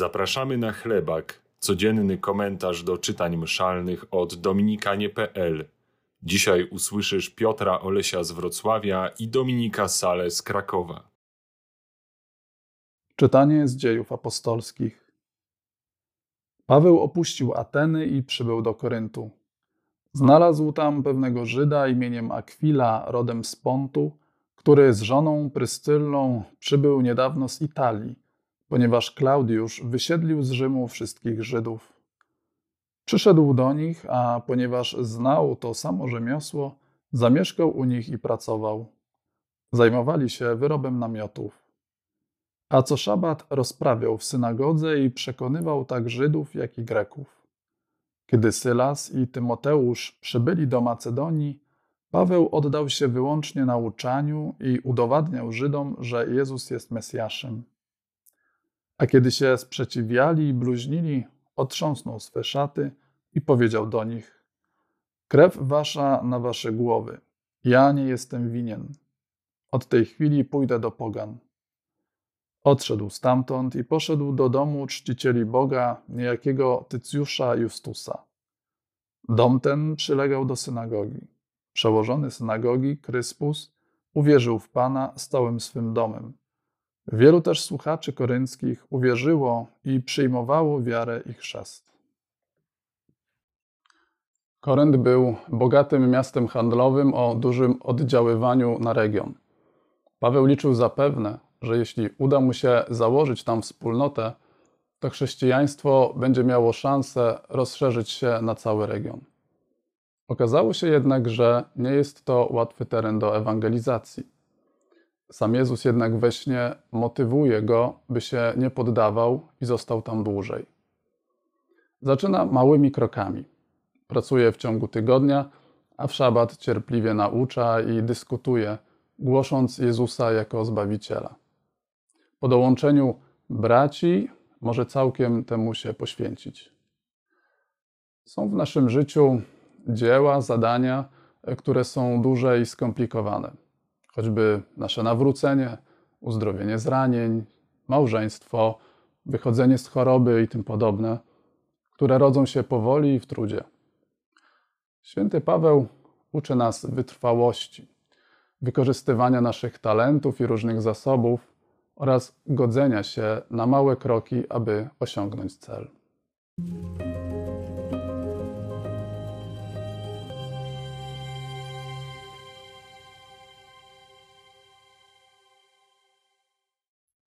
Zapraszamy na chlebak, codzienny komentarz do czytań mszalnych od dominikanie.pl. Dzisiaj usłyszysz Piotra Olesia z Wrocławia i Dominika Sale z Krakowa. Czytanie z dziejów apostolskich. Paweł opuścił Ateny i przybył do Koryntu. Znalazł tam pewnego Żyda imieniem Akwila, rodem z Pontu, który z żoną Prystylną przybył niedawno z Italii, ponieważ Klaudiusz wysiedlił z Rzymu wszystkich Żydów. Przyszedł do nich, a ponieważ znał to samo rzemiosło, zamieszkał u nich i pracował. Zajmowali się wyrobem namiotów. A co szabat rozprawiał w synagodze i przekonywał tak Żydów, jak i Greków. Kiedy Sylas i Tymoteusz przybyli do Macedonii, Paweł oddał się wyłącznie nauczaniu i udowadniał Żydom, że Jezus jest Mesjaszem. A kiedy się sprzeciwiali i bluźnili, otrząsnął swe szaty i powiedział do nich: Krew wasza na wasze głowy. Ja nie jestem winien. Od tej chwili pójdę do pogan. Odszedł stamtąd i poszedł do domu czcicieli Boga, niejakiego Tycjusza Justusa. Dom ten przylegał do synagogi. Przełożony synagogi, Kryspus, uwierzył w Pana z całym swym domem. Wielu też słuchaczy korynckich uwierzyło i przyjmowało wiarę i chrzest. Korynt był bogatym miastem handlowym o dużym oddziaływaniu na region. Paweł liczył zapewne, że jeśli uda mu się założyć tam wspólnotę, to chrześcijaństwo będzie miało szansę rozszerzyć się na cały region. Okazało się jednak, że nie jest to łatwy teren do ewangelizacji. Sam Jezus jednak we śnie motywuje go, by się nie poddawał i został tam dłużej. Zaczyna małymi krokami. Pracuje w ciągu tygodnia, a w szabat cierpliwie naucza i dyskutuje, głosząc Jezusa jako Zbawiciela. Po dołączeniu braci może całkiem temu się poświęcić. Są w naszym życiu dzieła, zadania, które są duże i skomplikowane. Choćby nasze nawrócenie, uzdrowienie z ranień, małżeństwo, wychodzenie z choroby i tym podobne, które rodzą się powoli i w trudzie. Święty Paweł uczy nas wytrwałości, wykorzystywania naszych talentów i różnych zasobów oraz godzenia się na małe kroki, aby osiągnąć cel.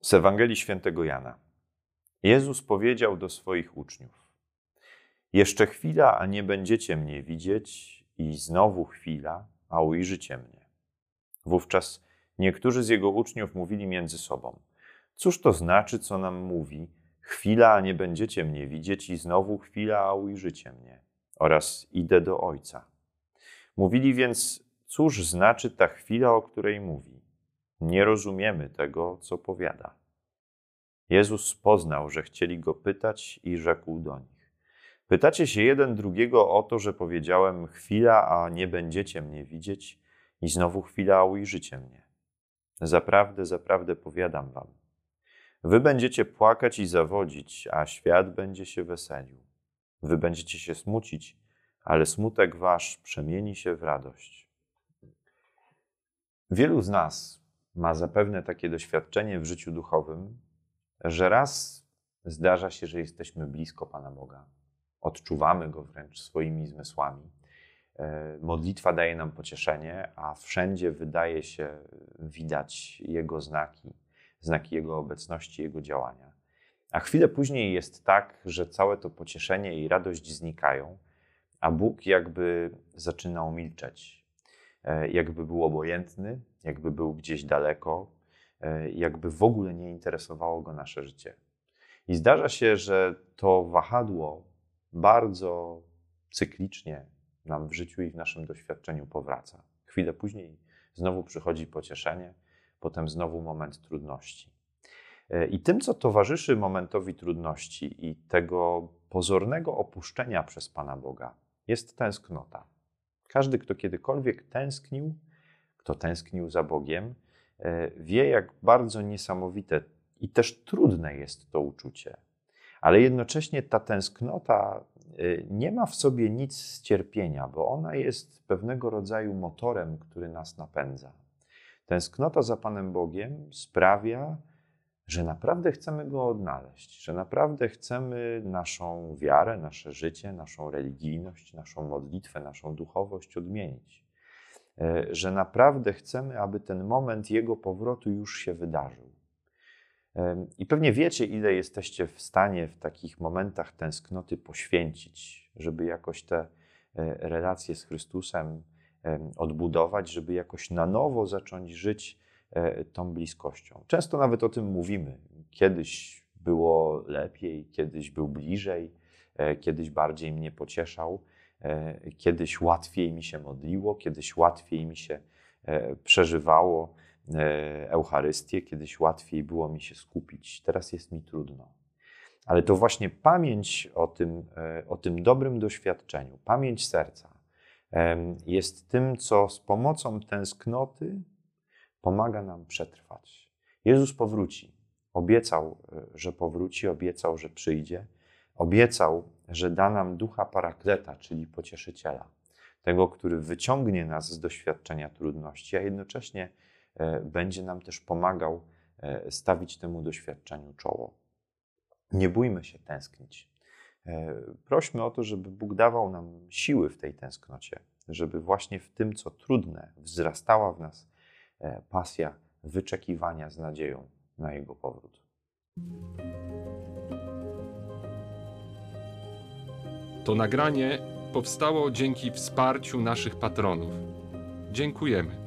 Z Ewangelii Świętego Jana. Jezus powiedział do swoich uczniów: Jeszcze chwila, a nie będziecie mnie widzieć, i znowu chwila, a ujrzycie mnie. Wówczas niektórzy z jego uczniów mówili między sobą: Cóż to znaczy, co nam mówi? Chwila, a nie będziecie mnie widzieć, i znowu chwila, a ujrzycie mnie. Oraz idę do Ojca. Mówili więc, cóż znaczy ta chwila, o której mówi? Nie rozumiemy tego, co powiada. Jezus poznał, że chcieli go pytać i rzekł do nich: Pytacie się jeden drugiego o to, że powiedziałem chwila, a nie będziecie mnie widzieć, i znowu chwila, a ujrzycie mnie. Zaprawdę, zaprawdę powiadam wam. Wy będziecie płakać i zawodzić, a świat będzie się weselił. Wy będziecie się smucić, ale smutek wasz przemieni się w radość. Wielu z nas ma zapewne takie doświadczenie w życiu duchowym, że raz zdarza się, że jesteśmy blisko Pana Boga, odczuwamy Go wręcz swoimi zmysłami. E, modlitwa daje nam pocieszenie, a wszędzie wydaje się widać Jego znaki, znaki Jego obecności, Jego działania. A chwilę później jest tak, że całe to pocieszenie i radość znikają, a Bóg jakby zaczynał milczeć, e, jakby był obojętny, jakby był gdzieś daleko, e, jakby w ogóle nie interesowało go nasze życie. I zdarza się, że to wahadło bardzo cyklicznie nam w życiu i w naszym doświadczeniu powraca. Chwilę później znowu przychodzi pocieszenie, potem znowu moment trudności. E, I tym, co towarzyszy momentowi trudności i tego pozornego opuszczenia przez Pana Boga, jest tęsknota. Każdy, kto kiedykolwiek tęsknił, kto tęsknił za Bogiem, e, wie, jak bardzo niesamowite i też trudne jest to uczucie. ale jednocześnie ta tęsknota y, nie ma w sobie nic z cierpienia, bo ona jest pewnego rodzaju motorem, który nas napędza. Tęsknota za Panem Bogiem sprawia, że naprawdę chcemy Go odnaleźć, że naprawdę chcemy naszą wiarę, nasze życie, naszą religijność, naszą modlitwę, naszą duchowość odmienić. E, że naprawdę chcemy, aby ten moment Jego powrotu już się wydarzył. E, I pewnie wiecie, ile jesteście w stanie w takich momentach tęsknoty poświęcić, żeby jakoś te e, relacje z Chrystusem odbudować, żeby jakoś na nowo zacząć żyć tą bliskością. Często nawet o tym mówimy. Kiedyś było lepiej, kiedyś był bliżej, kiedyś bardziej mnie pocieszał. E, kiedyś łatwiej mi się modliło, kiedyś łatwiej mi się e, przeżywało e, Eucharystię, kiedyś łatwiej było mi się skupić. Teraz jest mi trudno. Ale to właśnie pamięć o tym, o tym dobrym doświadczeniu, pamięć serca jest tym, co z pomocą tęsknoty pomaga nam przetrwać. Jezus powróci. Obiecał, że powróci, obiecał, że przyjdzie. Obiecał, że da nam ducha parakleta, czyli pocieszyciela, tego, który wyciągnie nas z doświadczenia trudności, a jednocześnie e, będzie nam też pomagał e, stawić temu doświadczeniu czoło. Nie bójmy się tęsknić. E, prośmy o to, żeby Bóg dawał nam siły w tej tęsknocie, żeby właśnie w tym, co trudne, wzrastała w nas pasja wyczekiwania z nadzieją na Jego powrót. To nagranie powstało dzięki wsparciu naszych patronów. Dziękujemy.